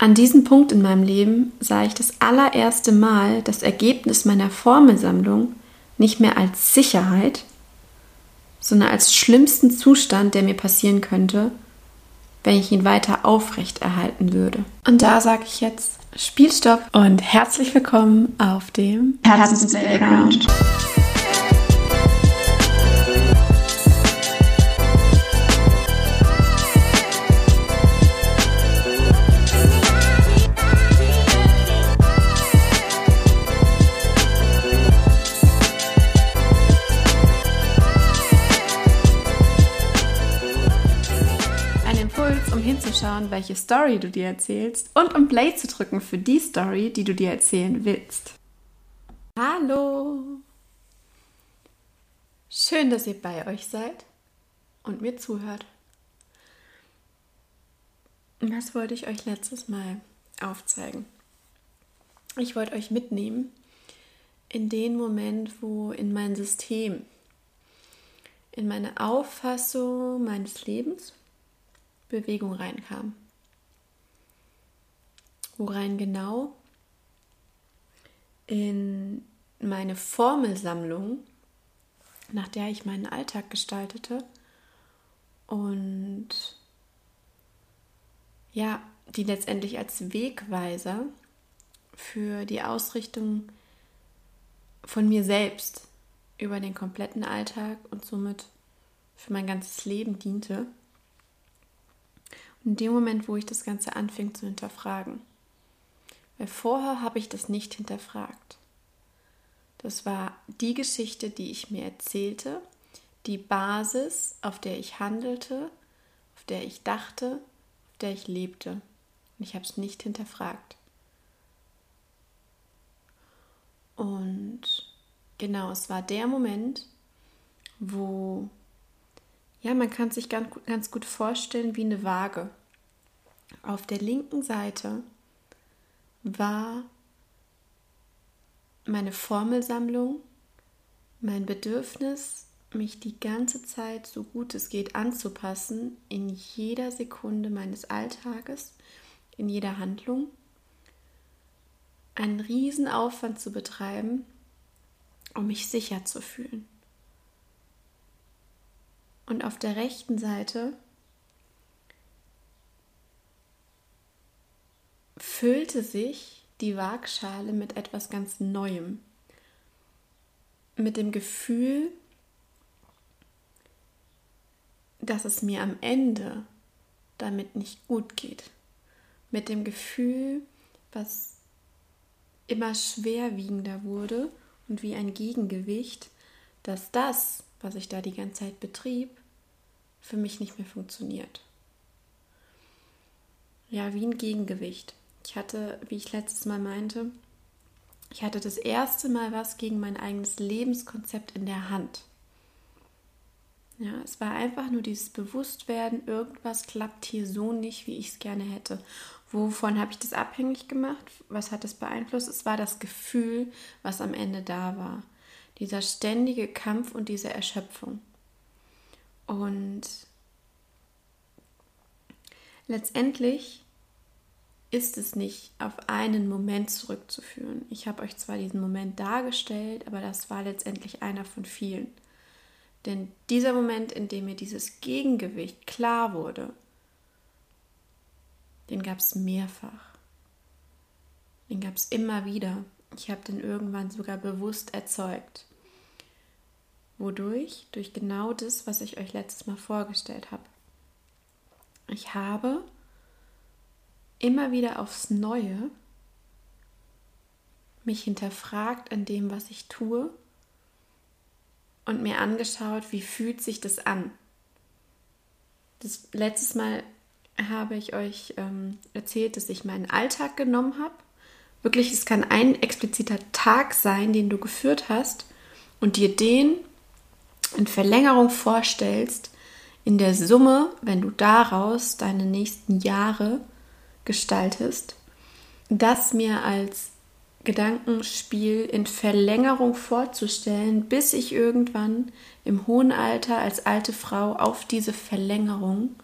An diesem Punkt in meinem Leben sah ich das allererste Mal das Ergebnis meiner Formelsammlung nicht mehr als Sicherheit, sondern als schlimmsten Zustand, der mir passieren könnte, wenn ich ihn weiter aufrecht erhalten würde. Und da sage ich jetzt Spielstopp und herzlich willkommen auf dem Herzens Hinzuschauen, welche Story du dir erzählst und um Play zu drücken für die Story, die du dir erzählen willst. Hallo! Schön, dass ihr bei euch seid und mir zuhört. Was wollte ich euch letztes Mal aufzeigen? Ich wollte euch mitnehmen in den Moment, wo in mein System, in meine Auffassung meines Lebens Bewegung reinkam. Worein genau? In meine Formelsammlung, nach der ich meinen Alltag gestaltete und ja, die letztendlich als Wegweiser für die Ausrichtung von mir selbst über den kompletten Alltag und somit für mein ganzes Leben diente in dem Moment, wo ich das Ganze anfing zu hinterfragen. Weil vorher habe ich das nicht hinterfragt. Das war die Geschichte, die ich mir erzählte, die Basis, auf der ich handelte, auf der ich dachte, auf der ich lebte. Und ich habe es nicht hinterfragt. Und genau, es war der Moment, wo ja, man kann sich ganz, ganz gut vorstellen wie eine Waage. Auf der linken Seite war meine Formelsammlung, mein Bedürfnis, mich die ganze Zeit so gut es geht anzupassen, in jeder Sekunde meines Alltages, in jeder Handlung, einen Riesenaufwand zu betreiben, um mich sicher zu fühlen. Und auf der rechten Seite füllte sich die Waagschale mit etwas ganz Neuem. Mit dem Gefühl, dass es mir am Ende damit nicht gut geht. Mit dem Gefühl, was immer schwerwiegender wurde und wie ein Gegengewicht, dass das, was ich da die ganze Zeit betrieb, für mich nicht mehr funktioniert. Ja, wie ein Gegengewicht. Ich hatte, wie ich letztes Mal meinte, ich hatte das erste Mal was gegen mein eigenes Lebenskonzept in der Hand. Ja, es war einfach nur dieses Bewusstwerden, irgendwas klappt hier so nicht, wie ich es gerne hätte. Wovon habe ich das abhängig gemacht? Was hat es beeinflusst? Es war das Gefühl, was am Ende da war. Dieser ständige Kampf und diese Erschöpfung. Und letztendlich ist es nicht auf einen Moment zurückzuführen. Ich habe euch zwar diesen Moment dargestellt, aber das war letztendlich einer von vielen. Denn dieser Moment, in dem mir dieses Gegengewicht klar wurde, den gab es mehrfach. Den gab es immer wieder. Ich habe den irgendwann sogar bewusst erzeugt. Wodurch? Durch genau das, was ich euch letztes Mal vorgestellt habe. Ich habe immer wieder aufs Neue mich hinterfragt an dem, was ich tue und mir angeschaut, wie fühlt sich das an. Das letztes Mal habe ich euch ähm, erzählt, dass ich meinen Alltag genommen habe. Wirklich, es kann ein expliziter Tag sein, den du geführt hast und dir den in Verlängerung vorstellst, in der Summe, wenn du daraus deine nächsten Jahre gestaltest, das mir als Gedankenspiel in Verlängerung vorzustellen, bis ich irgendwann im hohen Alter als alte Frau auf diese Verlängerung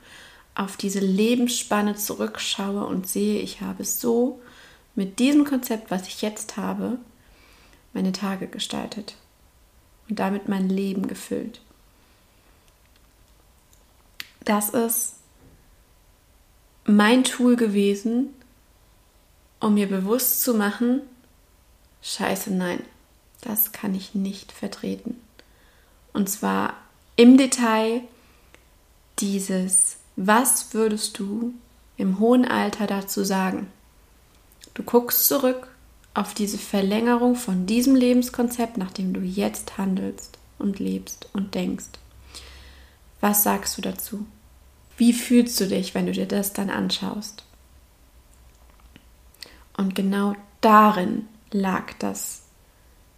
auf diese Lebensspanne zurückschaue und sehe, ich habe so mit diesem Konzept, was ich jetzt habe, meine Tage gestaltet und damit mein Leben gefüllt. Das ist mein Tool gewesen, um mir bewusst zu machen, scheiße, nein, das kann ich nicht vertreten. Und zwar im Detail dieses, was würdest du im hohen Alter dazu sagen? Du guckst zurück auf diese Verlängerung von diesem Lebenskonzept, nach dem du jetzt handelst und lebst und denkst. Was sagst du dazu? Wie fühlst du dich, wenn du dir das dann anschaust? Und genau darin lag das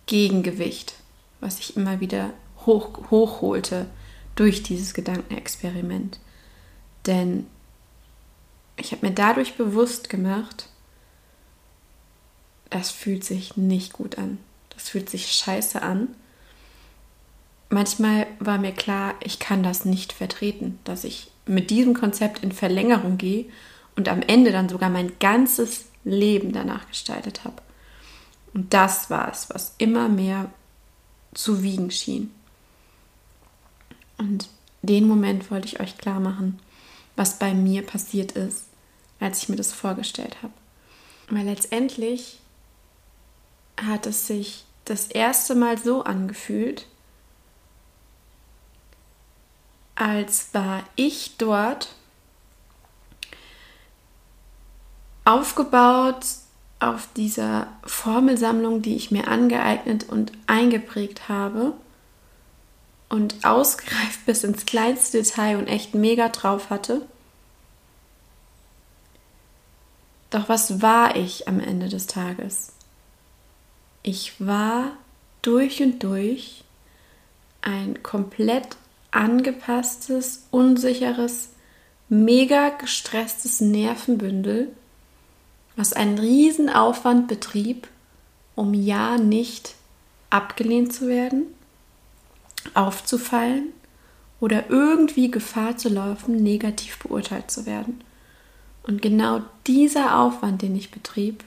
Gegengewicht, was ich immer wieder hoch, hochholte durch dieses Gedankenexperiment. Denn ich habe mir dadurch bewusst gemacht, das fühlt sich nicht gut an. Das fühlt sich scheiße an. Manchmal war mir klar, ich kann das nicht vertreten, dass ich mit diesem Konzept in Verlängerung gehe und am Ende dann sogar mein ganzes Leben danach gestaltet habe. Und das war es, was immer mehr zu wiegen schien. Und den Moment wollte ich euch klar machen, was bei mir passiert ist, als ich mir das vorgestellt habe. Weil letztendlich hat es sich das erste Mal so angefühlt, als war ich dort aufgebaut auf dieser Formelsammlung, die ich mir angeeignet und eingeprägt habe und ausgereift bis ins kleinste Detail und echt mega drauf hatte. Doch was war ich am Ende des Tages? Ich war durch und durch ein komplett angepasstes, unsicheres, mega gestresstes Nervenbündel, was einen riesen Aufwand betrieb, um ja nicht abgelehnt zu werden, aufzufallen oder irgendwie Gefahr zu laufen, negativ beurteilt zu werden. Und genau dieser Aufwand, den ich betrieb,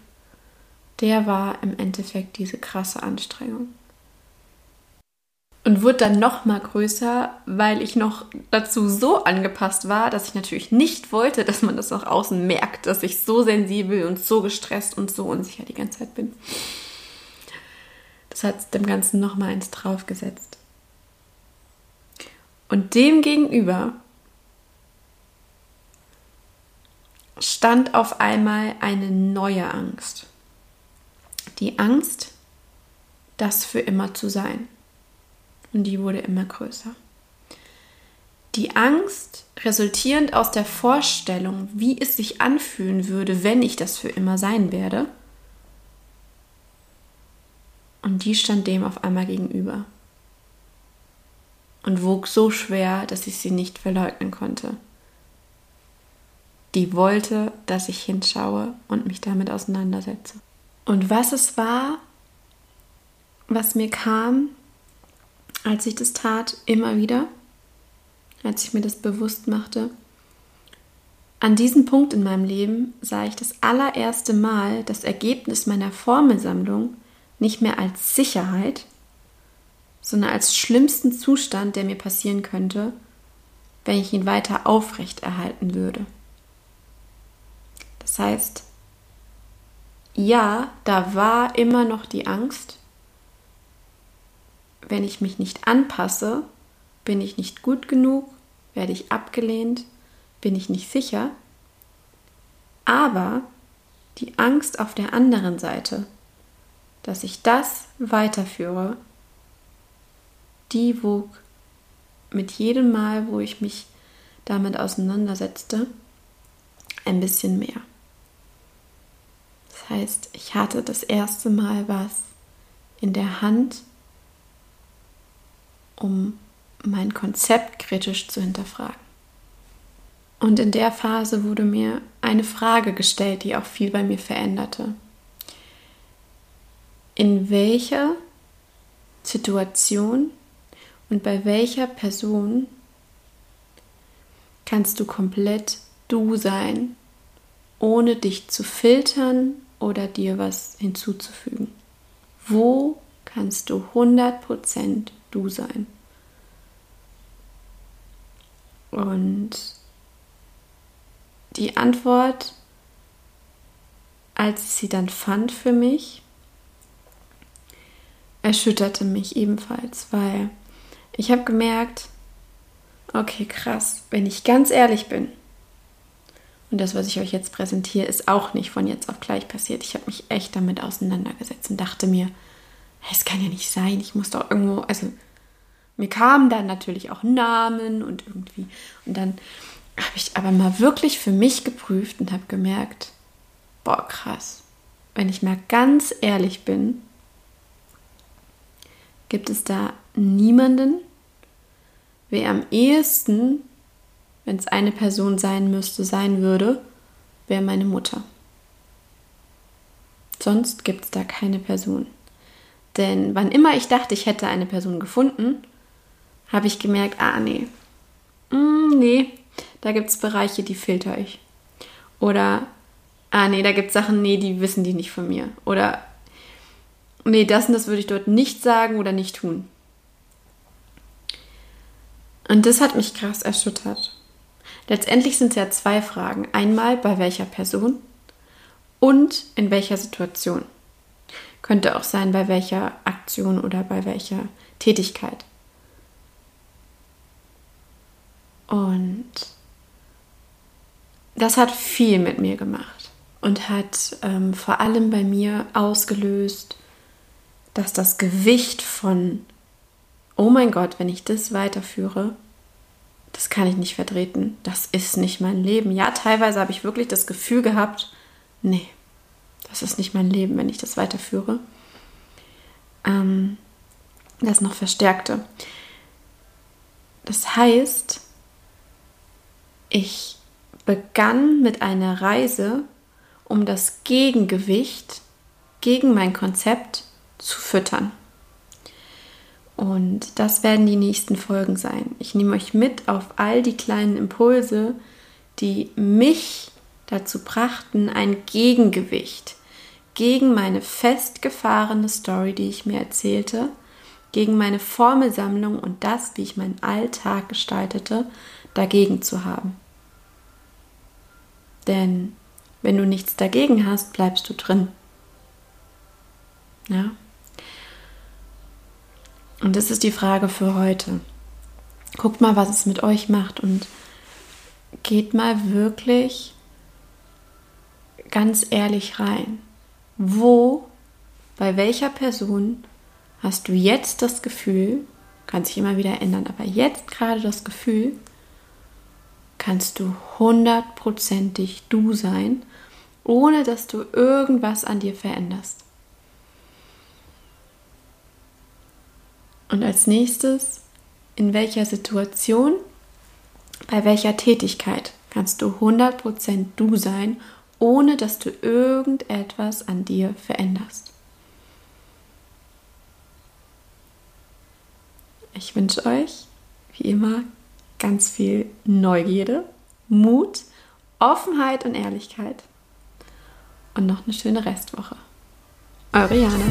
der war im Endeffekt diese krasse Anstrengung und wurde dann noch mal größer, weil ich noch dazu so angepasst war, dass ich natürlich nicht wollte, dass man das nach außen merkt, dass ich so sensibel und so gestresst und so unsicher die ganze Zeit bin. Das hat dem Ganzen noch mal eins draufgesetzt. Und dem gegenüber stand auf einmal eine neue Angst. Die Angst, das für immer zu sein und die wurde immer größer. Die Angst, resultierend aus der Vorstellung, wie es sich anfühlen würde, wenn ich das für immer sein werde, und die stand dem auf einmal gegenüber und wog so schwer, dass ich sie nicht verleugnen konnte. Die wollte, dass ich hinschaue und mich damit auseinandersetze. Und was es war, was mir kam, als ich das tat, immer wieder, als ich mir das bewusst machte. An diesem Punkt in meinem Leben sah ich das allererste Mal das Ergebnis meiner Formelsammlung nicht mehr als Sicherheit, sondern als schlimmsten Zustand, der mir passieren könnte, wenn ich ihn weiter aufrecht erhalten würde. Das heißt, ja, da war immer noch die Angst, wenn ich mich nicht anpasse, bin ich nicht gut genug, werde ich abgelehnt, bin ich nicht sicher. Aber die Angst auf der anderen Seite, dass ich das weiterführe, die wog mit jedem Mal, wo ich mich damit auseinandersetzte, ein bisschen mehr. Heißt, ich hatte das erste Mal was in der Hand, um mein Konzept kritisch zu hinterfragen. Und in der Phase wurde mir eine Frage gestellt, die auch viel bei mir veränderte. In welcher Situation und bei welcher Person kannst du komplett du sein, ohne dich zu filtern oder dir was hinzuzufügen? Wo kannst du 100% du sein? Und die Antwort, als ich sie dann fand für mich, erschütterte mich ebenfalls, weil ich habe gemerkt, okay, krass, wenn ich ganz ehrlich bin, und das, was ich euch jetzt präsentiere, ist auch nicht von jetzt auf gleich passiert. Ich habe mich echt damit auseinandergesetzt und dachte mir, es kann ja nicht sein, ich muss doch irgendwo, also mir kamen dann natürlich auch Namen und irgendwie, und dann habe ich aber mal wirklich für mich geprüft und habe gemerkt, boah, krass, wenn ich mal ganz ehrlich bin, gibt es da niemanden, wer am ehesten, wenn es eine Person sein müsste, sein würde, wäre meine Mutter. Sonst gibt es da keine Person. Denn wann immer ich dachte, ich hätte eine Person gefunden, habe ich gemerkt, ah nee, mm, nee, da gibt es Bereiche, die filter ich. Oder, ah nee, da gibt es Sachen, nee, die wissen die nicht von mir. Oder nee, das und das würde ich dort nicht sagen oder nicht tun. Und das hat mich krass erschüttert. Letztendlich sind es ja zwei Fragen. Einmal bei welcher Person und in welcher Situation. Könnte auch sein, bei welcher Aktion oder bei welcher Tätigkeit. Und das hat viel mit mir gemacht und hat ähm, vor allem bei mir ausgelöst, dass das Gewicht von, oh mein Gott, wenn ich das weiterführe, das kann ich nicht vertreten, das ist nicht mein Leben. Ja, teilweise habe ich wirklich das Gefühl gehabt, nee, das ist nicht mein Leben, wenn ich das weiterführe. Ähm, das noch verstärkte. Das heißt, ich begann mit einer Reise, um das Gegengewicht gegen mein Konzept zu füttern. Und das werden die nächsten Folgen sein. Ich nehme euch mit auf all die kleinen Impulse, die mich dazu brachten, ein Gegengewicht gegen meine festgefahrene Story, die ich mir erzählte, gegen meine Formelsammlung und das, wie ich meinen Alltag gestaltete, dagegen zu haben. Denn wenn du nichts dagegen hast, bleibst du drin. Ja? Und das ist die Frage für heute. Guckt mal, was es mit euch macht und geht mal wirklich ganz ehrlich rein. Wo, bei welcher Person hast du jetzt das Gefühl, kann sich immer wieder ändern, aber jetzt gerade das Gefühl, kannst du hundertprozentig du sein, ohne dass du irgendwas an dir veränderst. Und als nächstes, in welcher Situation, bei welcher Tätigkeit kannst du 100% du sein, ohne dass du irgendetwas an dir veränderst. Ich wünsche euch, wie immer, ganz viel Neugierde, Mut, Offenheit und Ehrlichkeit. Und noch eine schöne Restwoche. Eure Jana.